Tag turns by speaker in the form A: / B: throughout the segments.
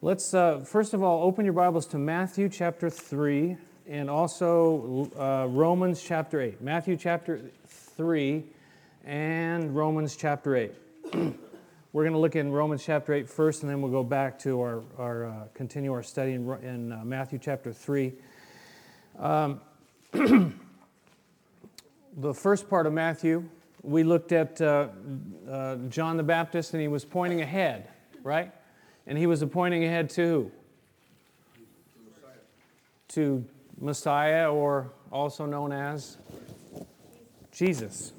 A: Let's, uh, first of all, open your Bibles to Matthew chapter 3 and also uh, Romans chapter 8. Matthew chapter 3 and Romans chapter 8. We're going to look in Romans chapter 8 first, and then we'll go back to our, our uh, continue our study in, in uh, Matthew chapter 3. Um, the first part of Matthew, we looked at uh, uh, John the Baptist, and he was pointing ahead, right? And he was pointing ahead to who? To Messiah, or also known as Jesus.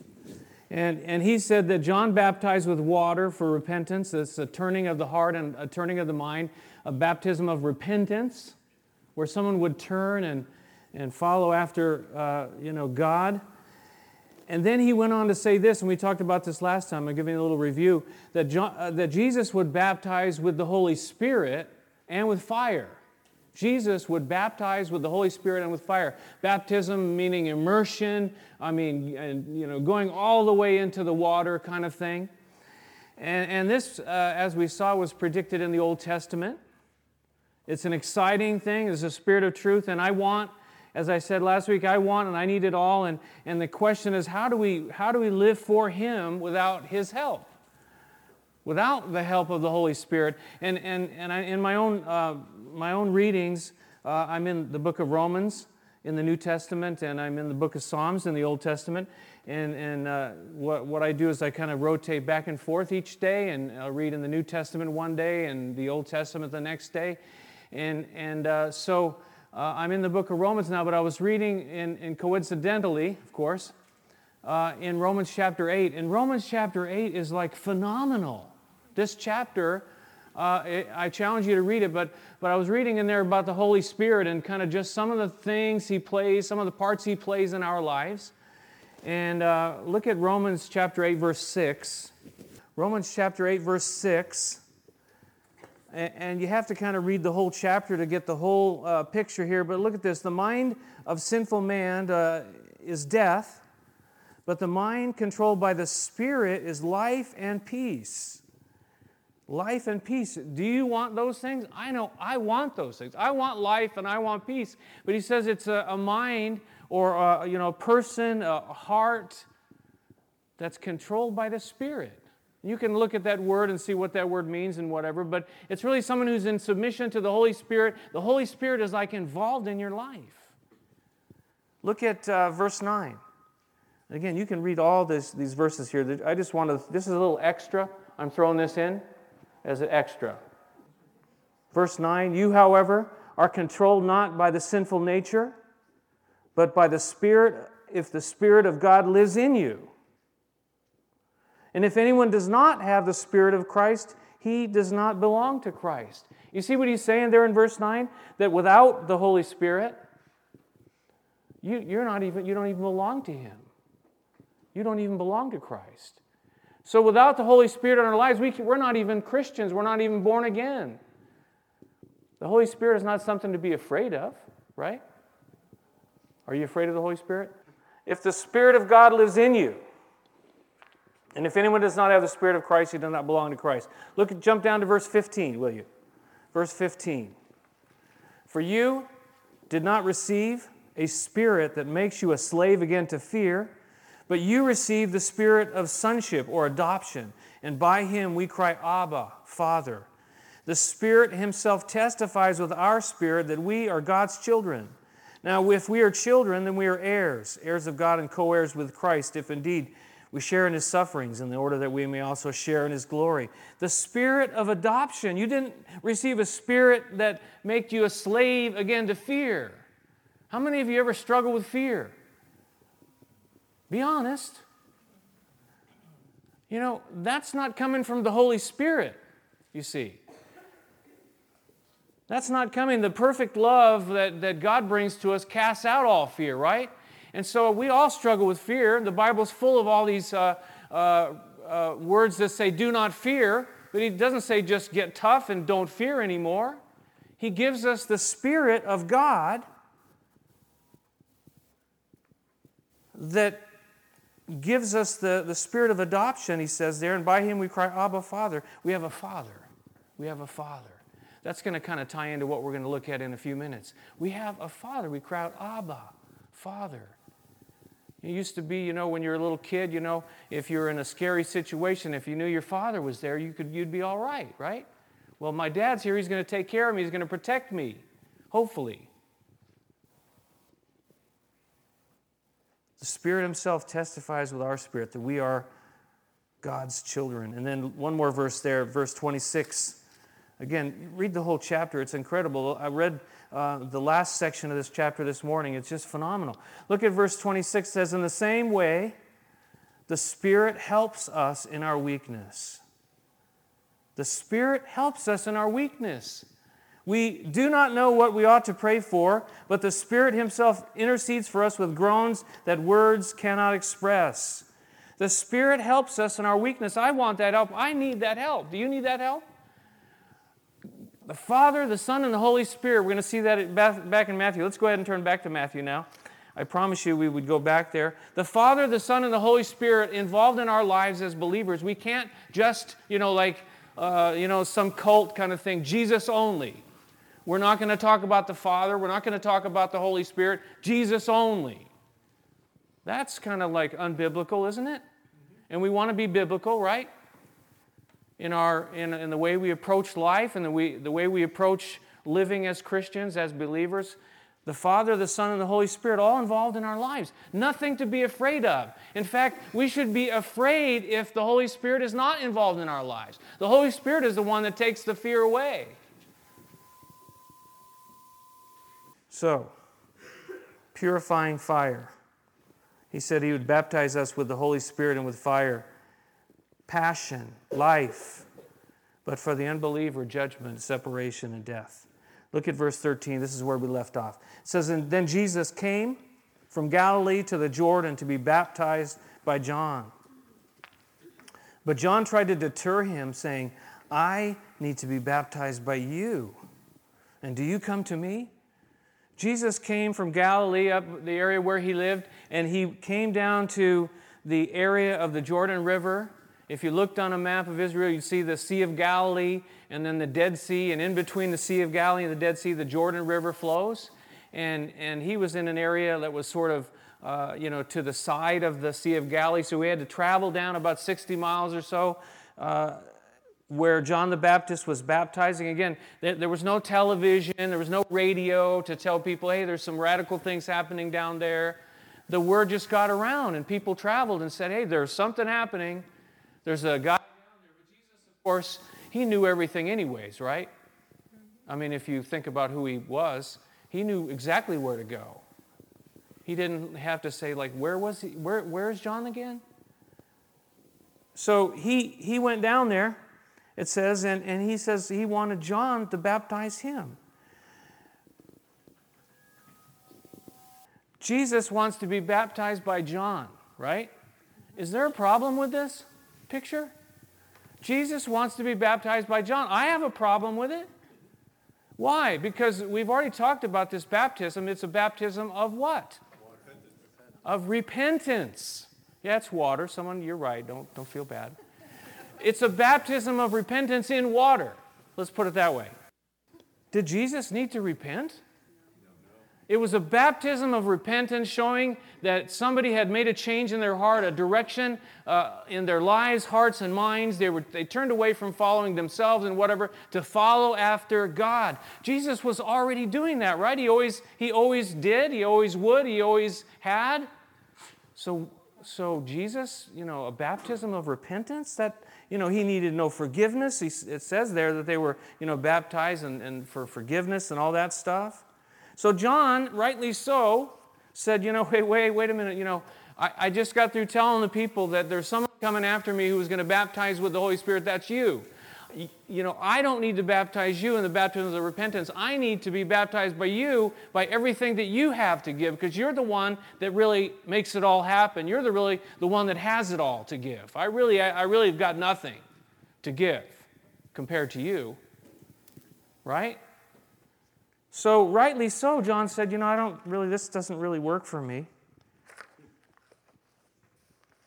A: And, and he said that John baptized with water for repentance. It's a turning of the heart and a turning of the mind, a baptism of repentance, where someone would turn and, and follow after uh, you know, God. And then he went on to say this, and we talked about this last time. I'm giving a little review that, John, uh, that Jesus would baptize with the Holy Spirit and with fire. Jesus would baptize with the Holy Spirit and with fire. Baptism meaning immersion, I mean, and, you know, going all the way into the water kind of thing. And, and this, uh, as we saw, was predicted in the Old Testament. It's an exciting thing. It's a spirit of truth. And I want, as I said last week, I want and I need it all. And, and the question is, how do, we, how do we live for Him without His help? Without the help of the Holy Spirit. And, and, and I, in my own uh, my own readings, uh, I'm in the book of Romans in the New Testament, and I'm in the book of Psalms in the Old Testament. And, and uh, what, what I do is I kind of rotate back and forth each day, and I'll read in the New Testament one day and the Old Testament the next day. And, and uh, so uh, I'm in the book of Romans now, but I was reading, in, in coincidentally, of course, uh, in Romans chapter 8. And Romans chapter 8 is like phenomenal. This chapter uh, it, I challenge you to read it, but, but I was reading in there about the Holy Spirit and kind of just some of the things He plays, some of the parts He plays in our lives. And uh, look at Romans chapter 8, verse 6. Romans chapter 8, verse 6. And, you have to kind of read the whole chapter to get the whole uh, picture here. But look at this the mind of sinful man uh, is death, but the mind controlled by the Spirit is life and peace life and peace. Do you want those things? I know I want those things. I want life and I want peace. But he says it's a, a mind or a, you know, a person, a heart that's controlled by the Spirit. You can look at that word and see what that word means and whatever, but it's really someone who's in submission to the Holy Spirit. The Holy Spirit is like involved in your life. Look at uh, verse 9. Again, you can read all this, these verses here. I just want to, this is a little extra. I'm throwing this in as an extra. Verse 9 You, however, are controlled not by the sinful nature, but by the Spirit, if the Spirit of God lives in you. And if anyone does not have the Spirit of Christ, he does not belong to Christ. You see what he's saying there in verse 9? That without the Holy Spirit, you, you're not even, you don't even belong to him. You don't even belong to Christ. So without the Holy Spirit in our lives, we, we're not even Christians. We're not even born again. The Holy Spirit is not something to be afraid of, right? Are you afraid of the Holy Spirit? If the Spirit of God lives in you, and if anyone does not have the Spirit of Christ, he does not belong to Christ. Look, jump down to verse 15, will you? Verse 15. For you did not receive a spirit that makes you a slave again to fear but you received the spirit of sonship or adoption, and by him we cry, Abba, Father. The Spirit Himself testifies with our spirit that we are God's children. Now, if we are children, then we are heirs, heirs of God and co heirs with Christ, if indeed we share in His sufferings, in the order that we may also share in His glory. The spirit of adoption. You didn't receive a spirit that made you a slave again to fear. How many of you ever struggle with fear? Be honest. You know, that's not coming from the Holy Spirit, you see. That's not coming. The perfect love that, that God brings to us casts out all fear, right? And so we all struggle with fear. The Bible's full of all these uh, uh, uh, words that say, do not fear, but He doesn't say just get tough and don't fear anymore. He gives us the Spirit of God that gives us the, the spirit of adoption, he says there, and by him we cry, Abba, Father. We have a Father. We have a Father. That's going to kind of tie into what we're going to look at in a few minutes. We have a father. We cry out, Abba, Father. It used to be, you know, when you're a little kid, you know, if you're in a scary situation, if you knew your father was there, you could, you'd be all right, right? Well, my dad's here. He's going to take care of me. He's going to protect me, hopefully. The Spirit Himself testifies with our spirit that we are God's children. And then one more verse there, verse 26. Again, read the whole chapter. It's incredible. I read uh, the last section of this chapter this morning. It's just phenomenal. Look at verse 26 it says, In the same way, the Spirit helps us in our weakness. The Spirit helps us in our weakness. We do not know what we ought to pray for, but the Spirit Himself intercedes for us with groans that words cannot express. The Spirit helps us in our weakness. I want that help. I need that help. Do you need that help? The Father, the Son, and the Holy Spirit. We're going to see that back in Matthew. Let's go ahead and turn back to Matthew now. I promise you we would go back there. The Father, the Son, and the Holy Spirit involved in our lives as believers. We can't just, you know, like, uh, you know, some cult kind of thing, Jesus only. We're not going to talk about the Father. We're not going to talk about the Holy Spirit. Jesus only. That's kind of like unbiblical, isn't it? And we want to be biblical, right? In, our, in, in the way we approach life and the way, the way we approach living as Christians, as believers. The Father, the Son, and the Holy Spirit all involved in our lives. Nothing to be afraid of. In fact, we should be afraid if the Holy Spirit is not involved in our lives. The Holy Spirit is the one that takes the fear away. So, purifying fire. He said he would baptize us with the Holy Spirit and with fire, passion, life, but for the unbeliever, judgment, separation, and death. Look at verse 13. This is where we left off. It says, And then Jesus came from Galilee to the Jordan to be baptized by John. But John tried to deter him, saying, I need to be baptized by you. And do you come to me? Jesus came from Galilee, up the area where he lived, and he came down to the area of the Jordan River. If you looked on a map of Israel, you'd see the Sea of Galilee and then the Dead Sea, and in between the Sea of Galilee and the Dead Sea, the Jordan River flows. And, and he was in an area that was sort of, uh, you know, to the side of the Sea of Galilee, so we had to travel down about 60 miles or so uh, where John the Baptist was baptizing. Again, there was no television, there was no radio to tell people, hey, there's some radical things happening down there. The word just got around, and people traveled and said, hey, there's something happening. There's a guy down there. But Jesus, of course, he knew everything, anyways, right? I mean, if you think about who he was, he knew exactly where to go. He didn't have to say, like, where was he? Where, where's John again? So he, he went down there it says, and, and he says he wanted John to baptize him. Jesus wants to be baptized by John, right? Is there a problem with this picture? Jesus wants to be baptized by John. I have a problem with it. Why? Because we've already talked about this baptism. It's a baptism of what? Of repentance. Yeah, it's water. Someone, you're right. Don't, don't feel bad. It's a baptism of repentance in water. Let's put it that way. Did Jesus need to repent? It was a baptism of repentance showing that somebody had made a change in their heart, a direction uh, in their lives, hearts, and minds. They, were, they turned away from following themselves and whatever to follow after God. Jesus was already doing that, right? He always, he always did, he always would, he always had. So, so Jesus, you know, a baptism of repentance, that, you know, he needed no forgiveness. He, it says there that they were, you know, baptized and, and for forgiveness and all that stuff. So John, rightly so, said, you know, wait, wait, wait a minute, you know, I, I just got through telling the people that there's someone coming after me who's going to baptize with the Holy Spirit. That's you you know, I don't need to baptize you in the baptism of repentance. I need to be baptized by you by everything that you have to give because you're the one that really makes it all happen. You're the really the one that has it all to give. I really, I, I really have got nothing to give compared to you. Right? So, rightly so, John said, you know, I don't really, this doesn't really work for me.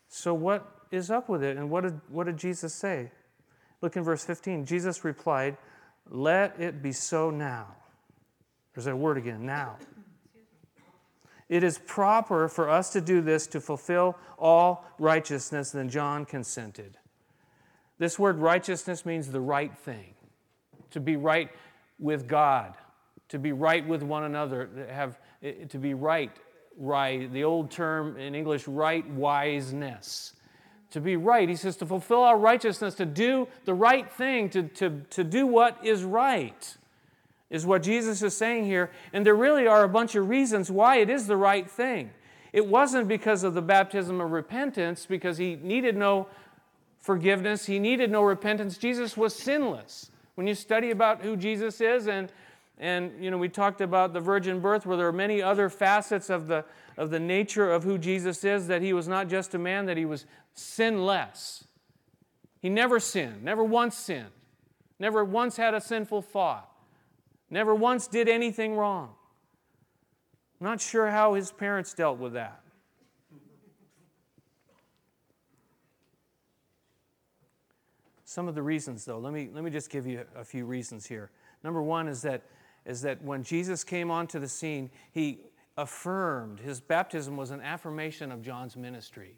A: So, what is up with it? And what did, what did Jesus say? Look in verse 15. Jesus replied, Let it be so now. There's that word again, now. It is proper for us to do this to fulfill all righteousness. Then John consented. This word righteousness means the right thing, to be right with God, to be right with one another, to, have, eh, eh, to be right, right. The old term in English, right wiseness. To be right, he says, to fulfill our righteousness, to do the right thing, to, to, to do what is right is what Jesus is saying here. And there really are a bunch of reasons why it is the right thing. It wasn't because of the baptism of repentance, because he needed no forgiveness, he needed no repentance. Jesus was sinless. When you study about who Jesus is, and, and you know, we talked about the virgin birth, where there are many other facets of the, of the nature of who Jesus is, that he was not just a man, that he was sinless. He never sinned, never once sinned, never once had a sinful thought. Never once did anything wrong. I'm Not sure how his parents dealt with that. Some of the reasons, though, let me, let me just give you a few reasons here. Number one is that, is that when Jesus came onto the scene, he affirmed, his baptism was an affirmation of John's ministry.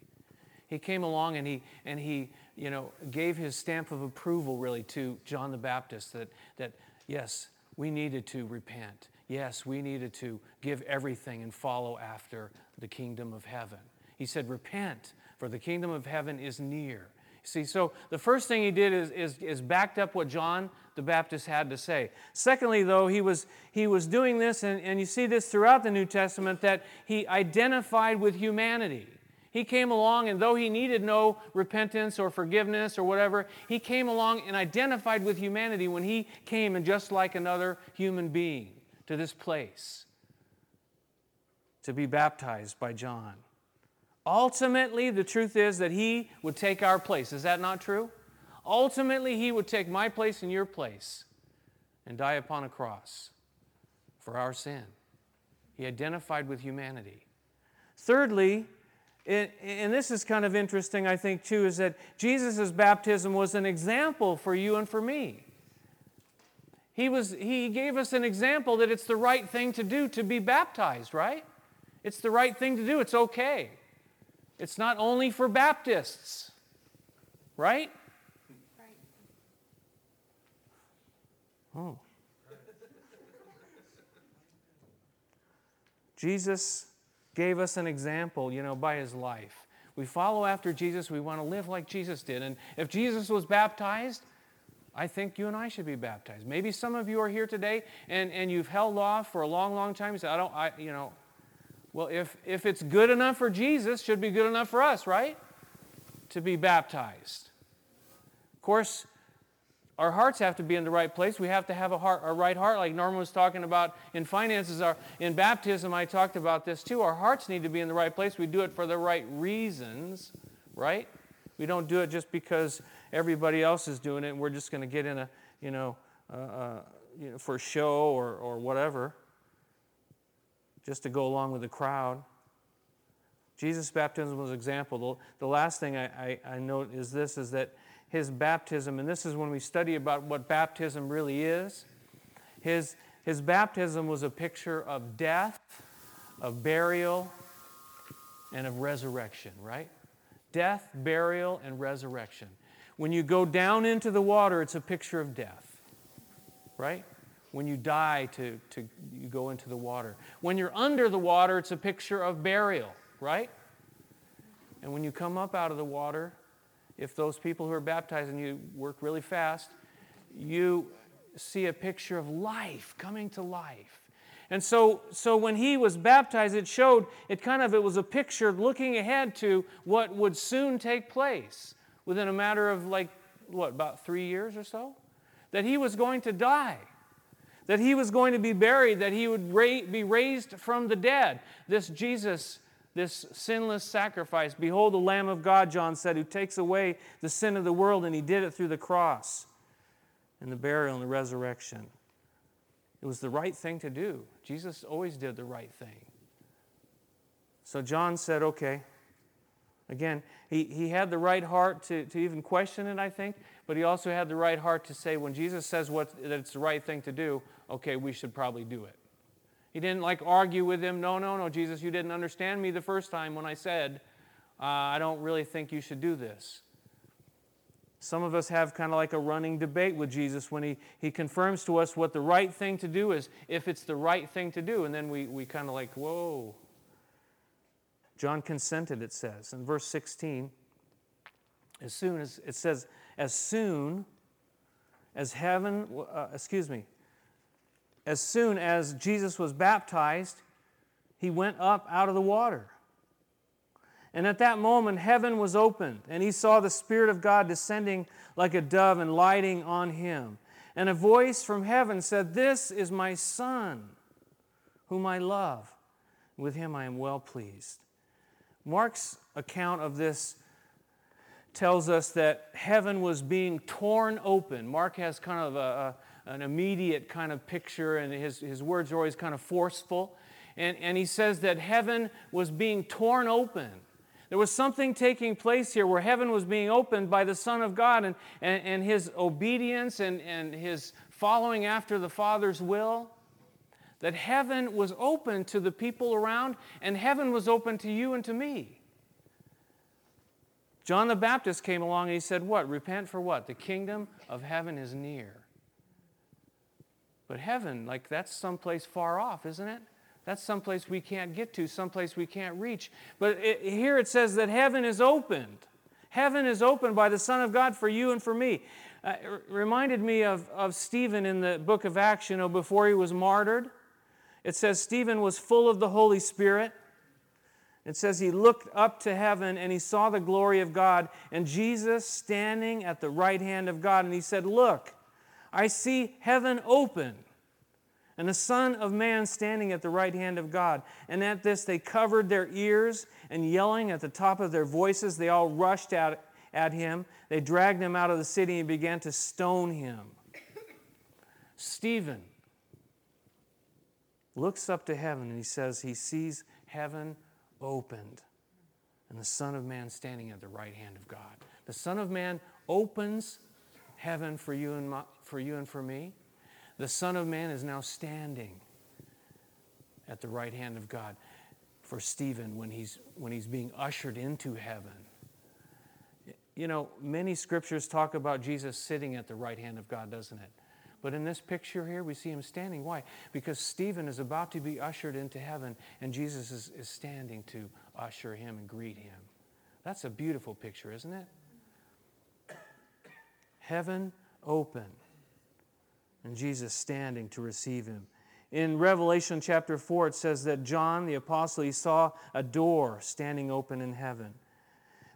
A: He came along and he, and he you know, gave his stamp of approval, really, to John the Baptist that, that yes, we needed to repent. Yes, we needed to give everything and follow after the kingdom of heaven. He said, Repent, for the kingdom of heaven is near. See, so the first thing he did is, is, is backed up what John the Baptist had to say. Secondly, though, he was, he was doing this, and, and you see this throughout the New Testament, that he identified with humanity. He came along, and though he needed no repentance or forgiveness or whatever, he came along and identified with humanity when he came and just like another human being to this place to be baptized by John. Ultimately, the truth is that he would take our place. Is that not true? Ultimately, he would take my place and your place and die upon a cross for our sin. He identified with humanity. Thirdly, and this is kind of interesting, I think, too, is that Jesus' baptism was an example for you and for me. He, was, he gave us an example that it's the right thing to do to be baptized, right? It's the right thing to do. It's okay. It's not only for Baptists, right? Right. Oh. Jesus gave us an example, you know, by his life. We follow after Jesus. We want to live like Jesus did. And if Jesus was baptized, I think you and I should be baptized. Maybe some of you are here today and, and you've held off for a long, long time. You say, I don't, I, you know, well, if, if it's good enough for Jesus, should be good enough for us, right? To be baptized. Of course, our hearts have to be in the right place. We have to have a, heart, a right heart, like Norman was talking about in finances. Our, in baptism, I talked about this too. Our hearts need to be in the right place. We do it for the right reasons, right? We don't do it just because everybody else is doing it and we're just going to get in a, you know, uh, uh, you know, for show or, or whatever, just to go along with the crowd. Jesus' baptism was an example. The, last thing I, I, I note is this, is that his baptism, and this is when we study about what baptism really is. His, his baptism was a picture of death, of burial, and of resurrection, right? Death, burial, and resurrection. When you go down into the water, it's a picture of death, right? When you die, to, to, you go into the water. When you're under the water, it's a picture of burial, right? And when you come up out of the water, if those people who are baptized and you work really fast, you see a picture of life coming to life. And so, so when he was baptized, it showed, it kind of, it was a picture looking ahead to what would soon take place within a matter of like, what, about three years or so? That he was going to die. That he was going to be buried, that he would ra- be raised from the dead. This Jesus this sinless sacrifice. Behold, the Lamb of God, John said, who takes away the sin of the world, and he did it through the cross and the burial and the resurrection. It was the right thing to do. Jesus always did the right thing. So John said, Okay, Again, he, he had the right heart to, to even question it, I think, but he also had the right heart to say when Jesus says what, that it's the right thing to do, okay, we should probably do it. He didn't like argue with him. No, no, no, Jesus, you didn't understand me the first time when I said, uh, I don't really think you should do this. Some of us have kind of like a running debate with Jesus when he, he confirms to us what the right thing to do is, if it's the right thing to do. And then we, we kind of like, whoa. John consented, it says. In verse 16, as soon as, it says, as soon as heaven, uh, excuse me, as soon as Jesus was baptized, he went up out of the water. And at that moment, heaven was opened, and he saw the Spirit of God descending like a dove and lighting on him. And a voice from heaven said, This is my Son, whom I love. With him I am well pleased. Mark's account of this tells us that heaven was being torn open. Mark has kind of a, an immediate kind of picture, and his, his words are always kind of forceful. And, and he says that heaven was being torn open. There was something taking place here where heaven was being opened by the Son of God and, and, and his obedience and, and his following after the Father's will. That heaven was open to the people around, and heaven was open to you and to me. John the Baptist came along and he said, What? Repent for what? The kingdom of heaven is near. But heaven, like that's someplace far off, isn't it? That's someplace we can't get to, someplace we can't reach. But it, here it says that heaven is opened. Heaven is opened by the Son of God for you and for me. Uh, reminded me of, of Stephen in the book of Acts, you know, before he was martyred. It says Stephen was full of the Holy Spirit. It says he looked up to heaven and he saw the glory of God and Jesus standing at the right hand of God. And he said, Look, I see heaven open and the Son of Man standing at the right hand of God. And at this, they covered their ears and yelling at the top of their voices, they all rushed out at him. They dragged him out of the city and began to stone him. Stephen looks up to heaven and he says he sees heaven opened and the Son of Man standing at the right hand of God. The Son of Man opens heaven for you and, my, for, you and for me. The Son of Man is now standing at the right hand of God for Stephen when he's, when he's being ushered into heaven. You know, many scriptures talk about Jesus sitting at the right hand of God, doesn't it? But in this picture here, we see him standing. Why? Because Stephen is about to be ushered into heaven, and Jesus is, is standing to usher him and greet him. That's a beautiful picture, isn't it? Heaven open and Jesus standing to receive him. In Revelation chapter 4, it says that John the apostle he saw a door standing open in heaven.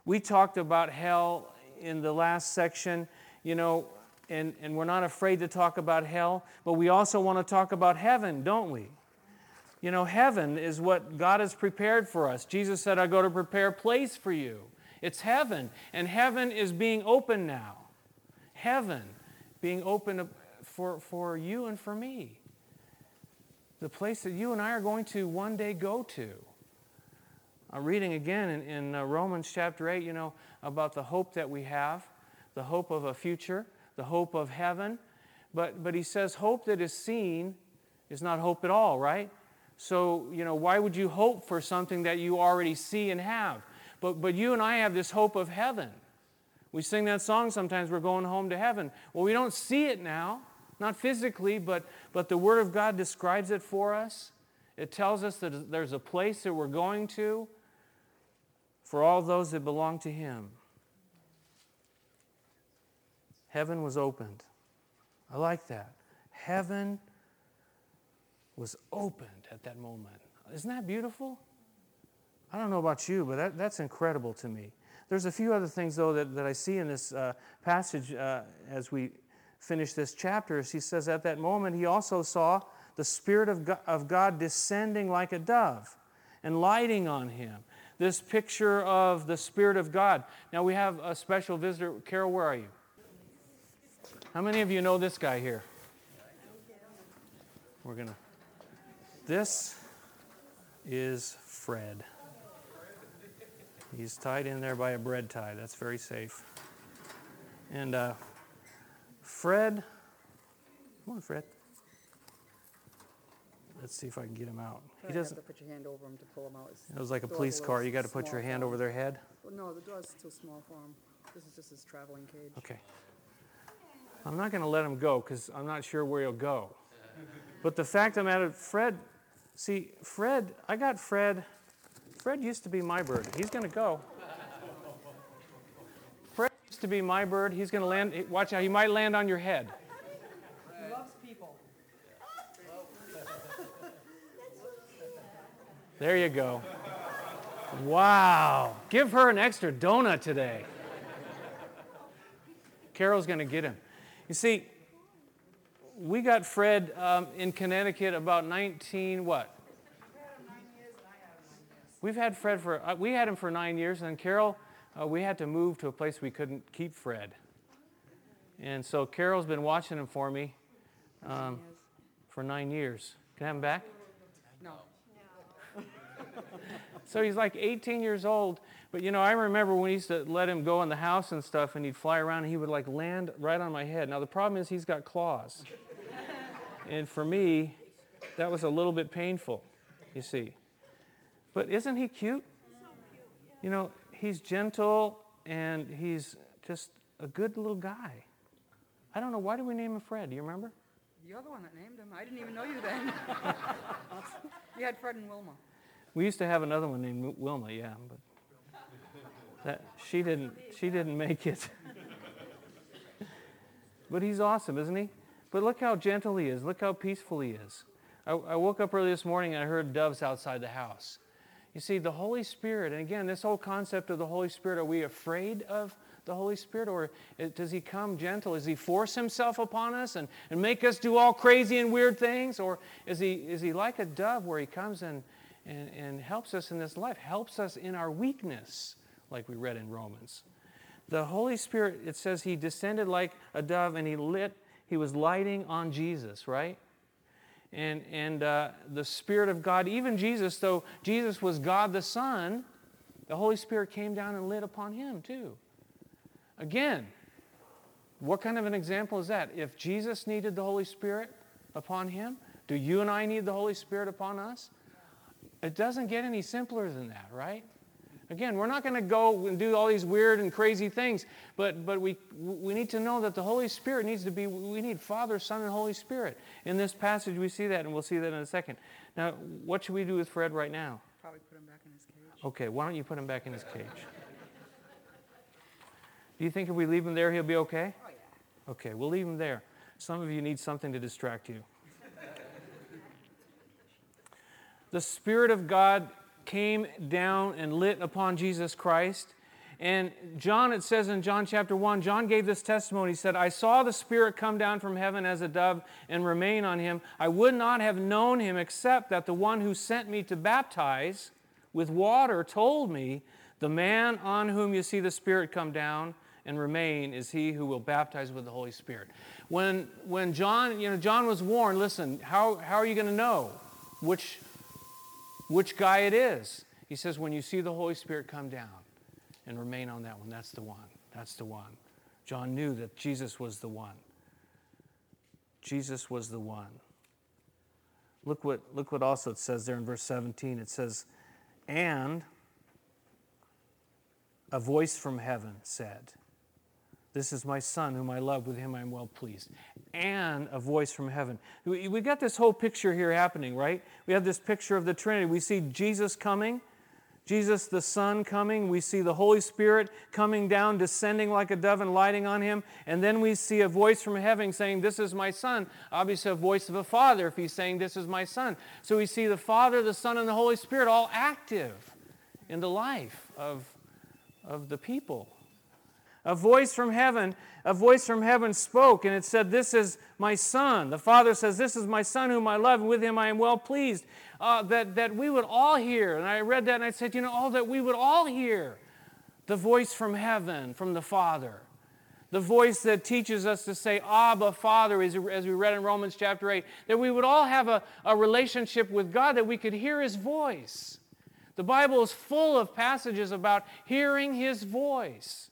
A: We talked about hell in the last section, you know, and, and we're not afraid to talk about hell, but we also want to talk about heaven, don't we? You know, heaven is what God has prepared for us. Jesus said, I go to prepare a place for you. It's heaven, and heaven is being open now. Heaven being open for, for you and for me. The place that you and I are going to one day go to. I'm reading again in, in uh, Romans chapter 8, you know, about the hope that we have, the hope of a future, the hope of heaven. But, but he says, hope that is seen is not hope at all, right? So, you know, why would you hope for something that you already see and have? But, but you and I have this hope of heaven. We sing that song sometimes, we're going home to heaven. Well, we don't see it now. Not physically, but, but the Word of God describes it for us. It tells us that there's a place that we're going to for all those that belong to Him. Heaven was opened. I like that. Heaven was opened at that moment. Isn't that beautiful? I don't know about you, but that, that's incredible to me. There's a few other things, though, that, that I see in this uh, passage uh, as we finish this chapter, as he says, At that moment, he also saw the Spirit of God, of God descending like a dove and lighting on him. This picture of the Spirit of God. Now, we have a special visitor. Carol, where are you? How many of you know this guy here? We're going to. This is Fred. He's tied in there by a bread tie. That's very safe. And uh, Fred, come on, Fred. Let's see if I can get him out.
B: He doesn't. Have to put your hand over him to pull him out.
A: It was like a police car. You got to put your hand over their head.
B: Well, no, the door's too small for him. This is just his traveling cage.
A: Okay. I'm not going to let him go because I'm not sure where he'll go. But the fact I'm at it, Fred, see, Fred, I got Fred. Fred used to be my bird. He's going to go. To be my bird. He's going to land. Watch out. He might land on your head.
B: He loves people.
A: There you go. Wow. Give her an extra donut today. Carol's going to get him. You see, we got Fred um, in Connecticut about 19, what? We've had Fred for, uh, we had him for nine years, and Carol, uh, we had to move to a place we couldn't keep Fred. And so Carol's been watching him for me um, for nine years. Can I have him back?
B: No.
A: so he's like 18 years old. But you know, I remember when he used to let him go in the house and stuff, and he'd fly around, and he would like land right on my head. Now the problem is he's got claws. And for me, that was a little bit painful, you see. But isn't he cute? You know, he's gentle and he's just a good little guy. I don't know, why did we name him Fred? Do you remember?
B: You're the one that named him. I didn't even know you then. you had Fred and Wilma.
A: We used to have another one named Wilma, yeah, but that, she didn't she didn't make it. but he's awesome, isn't he? But look how gentle he is. Look how peaceful he is. I, I woke up early this morning and I heard doves outside the house. You see, the Holy Spirit, and again, this whole concept of the Holy Spirit, are we afraid of the Holy Spirit or does he come gentle? Does he force himself upon us and, and make us do all crazy and weird things? Or is he, is he like a dove where he comes and, and, and helps us in this life, helps us in our weakness, like we read in Romans? The Holy Spirit, it says he descended like a dove and he lit he was lighting on Jesus, right? And, and uh, the Spirit of God, even Jesus, though Jesus was God the Son, the Holy Spirit came down and lit upon him too. Again, what kind of an example is that? If Jesus needed the Holy Spirit upon him, do you and I need the Holy Spirit upon us? It doesn't get any simpler than that, right? Again, we're not going to go and do all these weird and crazy things, but, but we, we need to know that the Holy Spirit needs to be, we need Father, Son, and Holy Spirit. In this passage, we see that, and we'll see that in a second. Now, what should we do with Fred right now?
B: Probably put him back in his cage.
A: Okay, why don't you put him back in his cage? Do you think if we leave him there, he'll be okay?
B: Oh, yeah.
A: Okay, we'll leave him there. Some of you need something to distract you. the Spirit of God came down and lit upon Jesus Christ. And John, it says in John chapter 1, John gave this testimony. He said, I saw the Spirit come down from heaven as a dove and remain on him. I would not have known him except that the one who sent me to baptize with water told me, The man on whom you see the Spirit come down and remain is he who will baptize with the Holy Spirit. When, when John, you know, John was warned, listen, how, how are you going to know which which guy it is. He says, when you see the Holy Spirit come down and remain on that one, that's the one. That's the one. John knew that Jesus was the one. Jesus was the one. Look what, look what also it says there in verse 17. It says, And a voice from heaven said, this is my son whom I love, with him I am well pleased. And a voice from heaven. We, we got this whole picture here happening, right? We have this picture of the Trinity. We see Jesus coming, Jesus the Son coming. We see the Holy Spirit coming down, descending like a dove and lighting on him. And then we see a voice from heaven saying, This is my Son. Obviously, a voice of a Father if he's saying, This is my Son. So we see the Father, the Son, and the Holy Spirit all active in the life of, of the people a voice from heaven, a voice from heaven spoke, and it said, This is my son. The Father says, This is my son whom I love, and with him I am well pleased. Uh, that, that we would all hear. And I read that and I said, You know, all that we would all hear the voice from heaven, from the Father. The voice that teaches us to say, Abba, Father, as, as we read in Romans chapter 8. That we would all have a, a relationship with God, that we could hear his voice The Bible is full of passages about hearing his voice.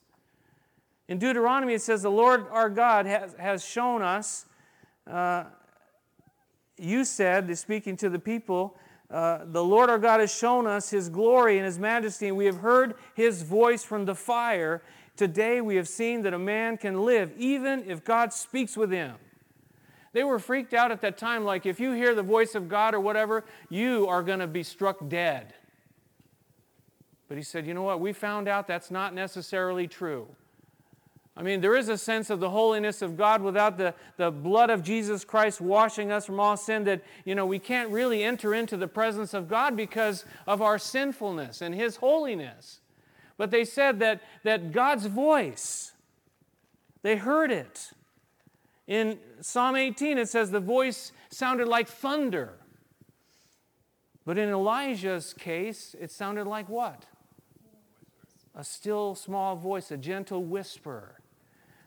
A: In Deuteronomy, it says, The Lord our God has, has shown us, uh, you said, speaking to the people, uh, the Lord our God has shown us his glory and his majesty, and we have heard his voice from the fire. Today we have seen that a man can live even if God speaks with him. They were freaked out at that time, like if you hear the voice of God or whatever, you are going to be struck dead. But he said, you know what? We found out that's not necessarily true. I mean, there is a sense of the holiness of God without the, the blood of Jesus Christ washing us from all sin that, you know, we can't really enter into the presence of God because of our sinfulness and His holiness. But they said that, that God's voice, they heard it. In Psalm 18, it says the voice sounded like thunder. But in Elijah's case, it sounded like what? A still small voice, a gentle whisper.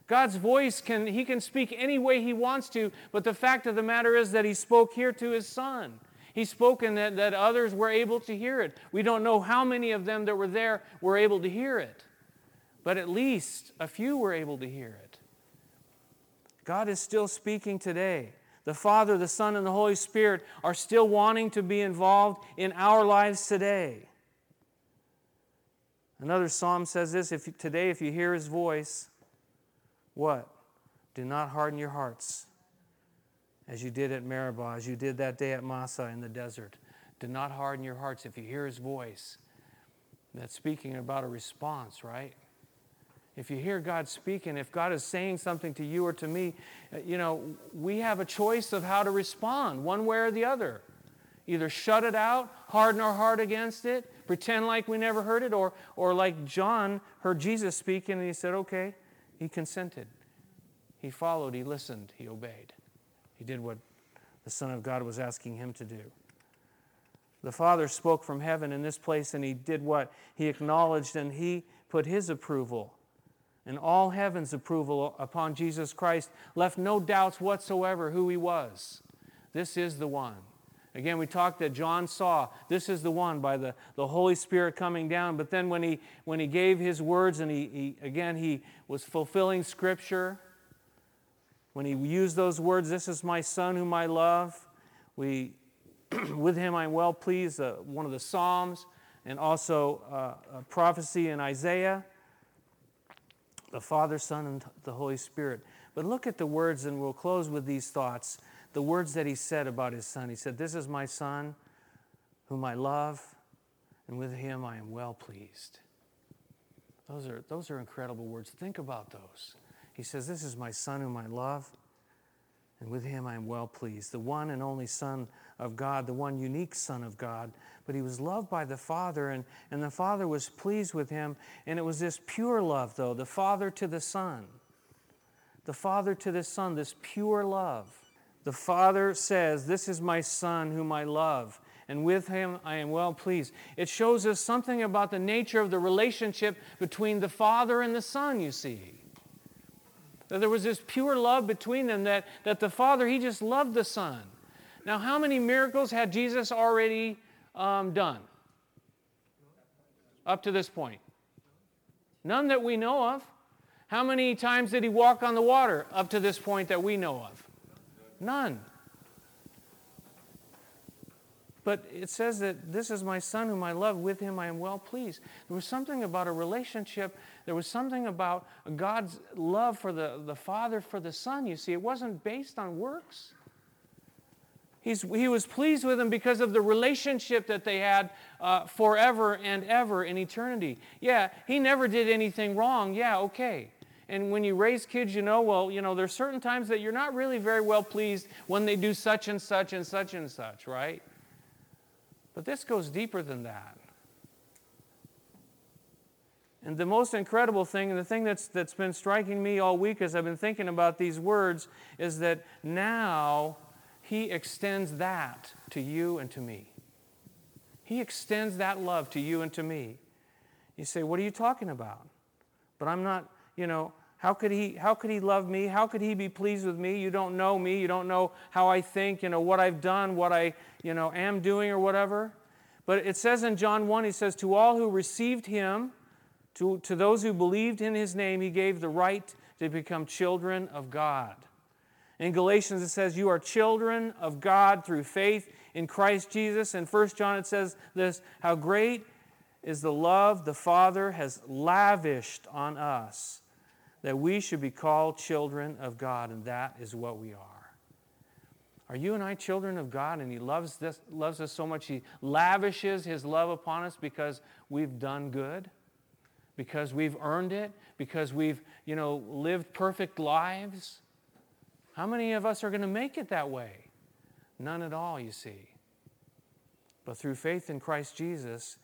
A: God's voice can, he can speak any way he wants to, but the fact of the matter is that he spoke here to his son. He spoke and that, that others were able to hear it. We don't know how many of them that were there were able to hear it, but at least a few were able to hear it. God is still speaking today. The Father, the Son, and the Holy Spirit are still wanting to be involved in our lives today. Another psalm says this if today, if you hear his voice, what? Do not harden your hearts as you did at Meribah, as you did that day at Massah in the desert. Do not harden your hearts if you hear his voice. That's speaking about a response, right? If you hear God speaking, if God is saying something to you or to me, uh, you know, we have a choice of how to respond, one way or the other. Either shut it out, harden our heart against it, pretend like we never heard it, or, or like John heard Jesus speaking and he said, okay, he consented. He followed, he listened, he obeyed. He did what the Son of God was asking him to do. The Father spoke from heaven in this place, and he did what? He acknowledged and he put his approval and all heaven's approval upon Jesus Christ, left no doubts whatsoever who he was. This is the one. Again, we talked that John saw this is the one by the, the Holy Spirit coming down. But then when he, when he gave his words, and he, he, again, he was fulfilling Scripture, when he used those words, This is my Son whom I love, we, with him I'm well pleased, uh, one of the Psalms, and also uh, a prophecy in Isaiah, the Father, Son, and the Holy Spirit. But look at the words, and we'll close with these thoughts the words that he said about his son. He said, This is my son whom I love, and with him I am well pleased. Those are, those are incredible words. Think about those. He says, This is my son whom I love, and with him I am well pleased. The one and only Son of God, the one unique Son of God. But he was loved by the Father, and, and the Father was pleased with him. And it was this pure love, though, the Father to the Son. The Father to the Son, this pure love. The Father says, This is my Son whom I love, and with him I am well pleased. It shows us something about the nature of the relationship between the Father and the Son, you see. That there was this pure love between them, that, that the Father, He just loved the Son. Now, how many miracles had Jesus already um, done up to this point? None that we know of. How many times did He walk on the water up to this point that we know of? None. But it says that this is my son whom I love, with him I am well pleased. There was something about a relationship, there was something about God's love for the, the Father for the Son. You see, it wasn't based on works. He's, he was pleased with him because of the relationship that they had uh, forever and ever in eternity. Yeah, he never did anything wrong. Yeah, okay. And when you raise kids, you know, well, you know, there's certain times that you're not really very well pleased when they do such and such and such and such, right? But this goes deeper than that. And the most incredible thing, and the thing that's, that's been striking me all week as I've been thinking about these words, is that now He extends that to you and to me. He extends that love to you and to me. You say, What are you talking about? But I'm not, you know, how could he how could he love me? How could he be pleased with me? You don't know me. You don't know how I think, you know, what I've done, what I, you know, am doing or whatever. But it says in John 1, he says, To all who received him, to, to those who believed in his name, he gave the right to become children of God. In Galatians, it says, You are children of God through faith in Christ Jesus. In 1 John, it says this How great is the love the Father has lavished on us that we should be called children of God, and that is what we are. Are you and I children of God and He loves, this, loves us so much He lavishes His love upon us because we've done good? Because we've earned it? Because we've, you know, lived perfect lives? How many of us are going to make it that way? None at all, you see. But through faith in Christ Jesus,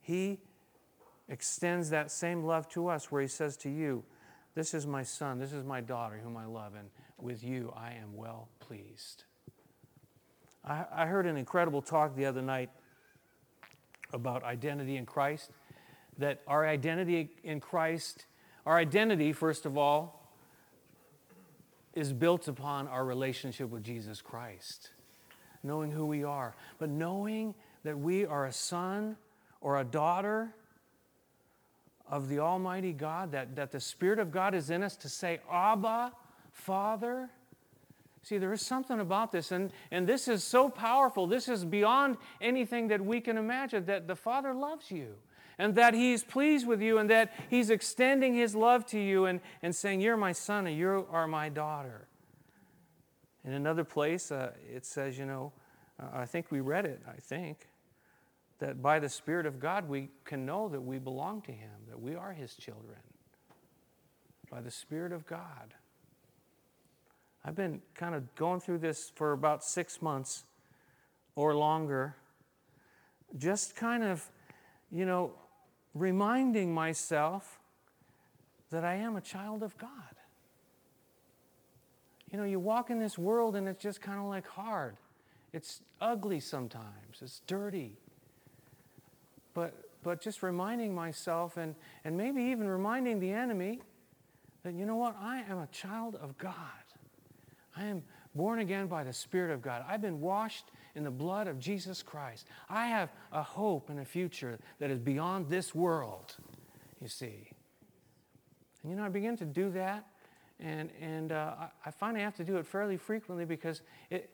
A: He extends that same love to us where He says to you, This is my son, this is my daughter whom I love, and with you I am well pleased. I, I heard an incredible talk the other night about identity in Christ. That our identity in Christ, our identity, first of all, is built upon our relationship with Jesus Christ, knowing who we are, but knowing that we are a son or a daughter of the Almighty God, that, that the Spirit of God is in us to say, Abba, Father. See, there is something about this, and, and this is so powerful. This is beyond anything that we can imagine that the Father loves you, and that He's pleased with you, and that He's extending His love to you and, and saying, You're my son, and you are my daughter. In another place, uh, it says, You know, uh, I think we read it, I think, that by the Spirit of God we can know that we belong to Him, that we are His children. By the Spirit of God. I've been kind of going through this for about six months or longer, just kind of, you know, reminding myself that I am a child of God. You know, you walk in this world and it's just kind of like hard. It's ugly sometimes, it's dirty. But, but just reminding myself and, and maybe even reminding the enemy that, you know what, I am a child of God. I am born again by the Spirit of God. I've been washed in the blood of Jesus Christ. I have a hope and a future that is beyond this world, you see. And you know, I begin to do that, and, and uh, I find I have to do it fairly frequently because it,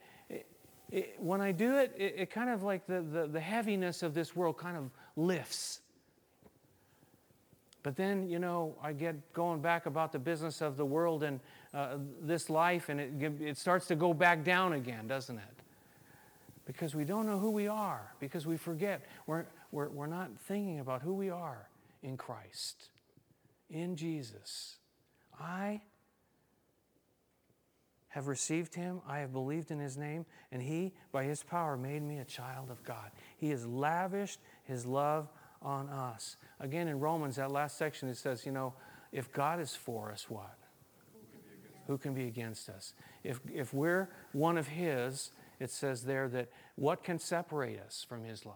A: it, when I do it, it, it kind of like the, the, the heaviness of this world kind of lifts. But then, you know, I get going back about the business of the world and uh, this life, and it, it starts to go back down again, doesn't it? Because we don't know who we are, because we forget. We're, we're, we're not thinking about who we are in Christ, in Jesus. I have received him, I have believed in his name, and he, by his power, made me a child of God. He has lavished his love on us. Again, in Romans, that last section, it says, you know, if God is for us, what? Who can be against us? If, if we're one of His, it says there that what can separate us from His love?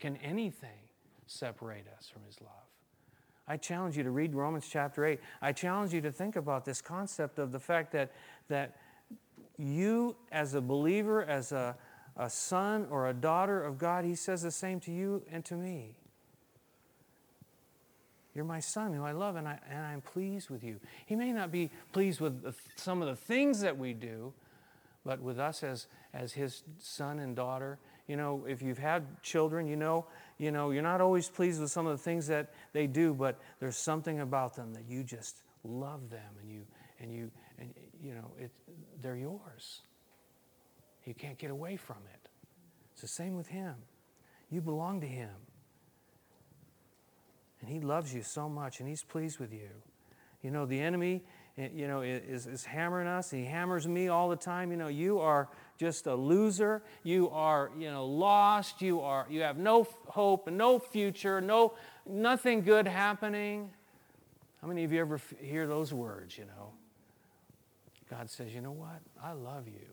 A: Can anything separate us from His love? I challenge you to read Romans chapter 8. I challenge you to think about this concept of the fact that, that you, as a believer, as a, a son or a daughter of God, He says the same to you and to me. You're my son who I love, and, I, and I'm pleased with you. He may not be pleased with the, some of the things that we do, but with us as, as his son and daughter, you know, if you've had children, you know, you know, you're not always pleased with some of the things that they do, but there's something about them that you just love them and you, and you, and you know, it, they're yours. You can't get away from it. It's the same with him. You belong to him. And He loves you so much, and He's pleased with you. You know, the enemy, eh, you know, is, is hammering us. He hammers me all the time. You know, you are just a loser. You are, you know, lost. You are, you have no hope and no future, no, nothing good happening. How many of you ever hear those words, you know? God says, you know what? I love you,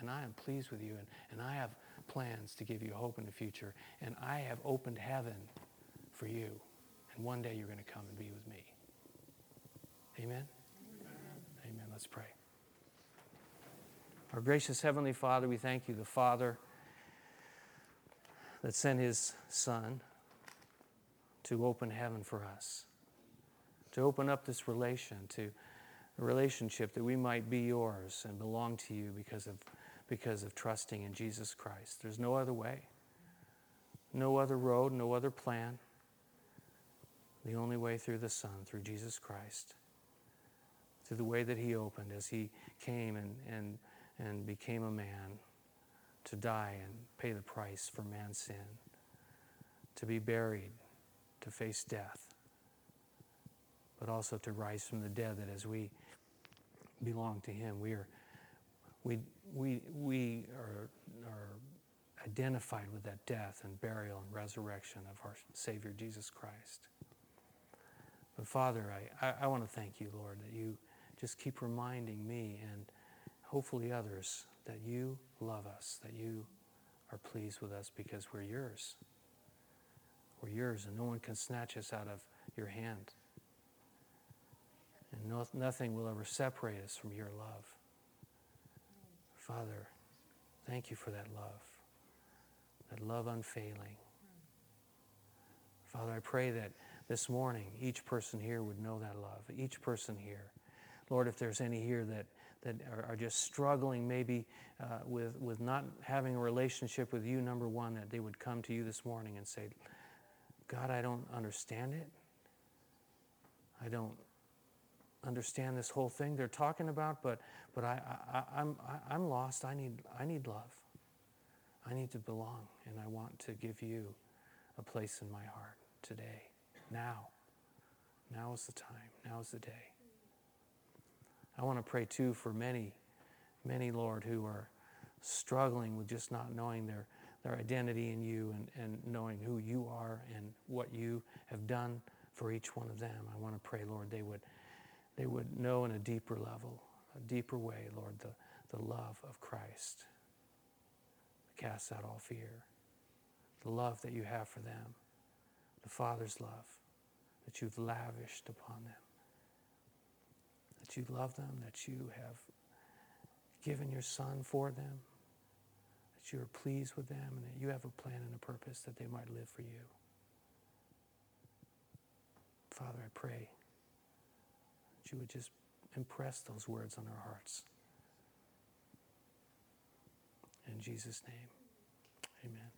A: and I am pleased with you, and, and I have plans to give you hope in the future, and I have opened heaven for you. And one day you're going to come and be with me. Amen? Amen? Amen. Let's pray. Our gracious Heavenly Father, we thank you, the Father that sent his son to open heaven for us, to open up this relation, to relationship that we might be yours and belong to you because of, because of trusting in Jesus Christ. There's no other way, no other road, no other plan. The only way through the Son, through Jesus Christ, through the way that He opened as He came and, and, and became a man to die and pay the price for man's sin, to be buried, to face death, but also to rise from the dead, that as we belong to Him, we are, we, we, we are, are identified with that death and burial and resurrection of our Savior Jesus Christ. But Father, I, I, I want to thank you, Lord, that you just keep reminding me and hopefully others that you love us, that you are pleased with us because we're yours. We're yours, and no one can snatch us out of your hand. And no, nothing will ever separate us from your love. Father, thank you for that love, that love unfailing. Father, I pray that this morning each person here would know that love, each person here. Lord, if there's any here that, that are, are just struggling maybe uh, with, with not having a relationship with you, number one, that they would come to you this morning and say, God, I don't understand it. I don't understand this whole thing they're talking about, but, but I, I, I'm, I, I'm lost. I need, I need love. I need to belong, and I want to give you a place in my heart today, now. Now is the time. Now is the day. I want to pray too for many, many, Lord, who are struggling with just not knowing their, their identity in you and, and knowing who you are and what you have done for each one of them. I want to pray, Lord, they would, they would know in a deeper level, a deeper way, Lord, the, the love of Christ. Cast out all fear. The love that you have for them, the Father's love that you've lavished upon them that you love them, that you have given your Son for them, that you are pleased with them, and that you have a plan and a purpose that they might live for you. Father, I pray you would just impress those words on our hearts. In Jesus' name, amen.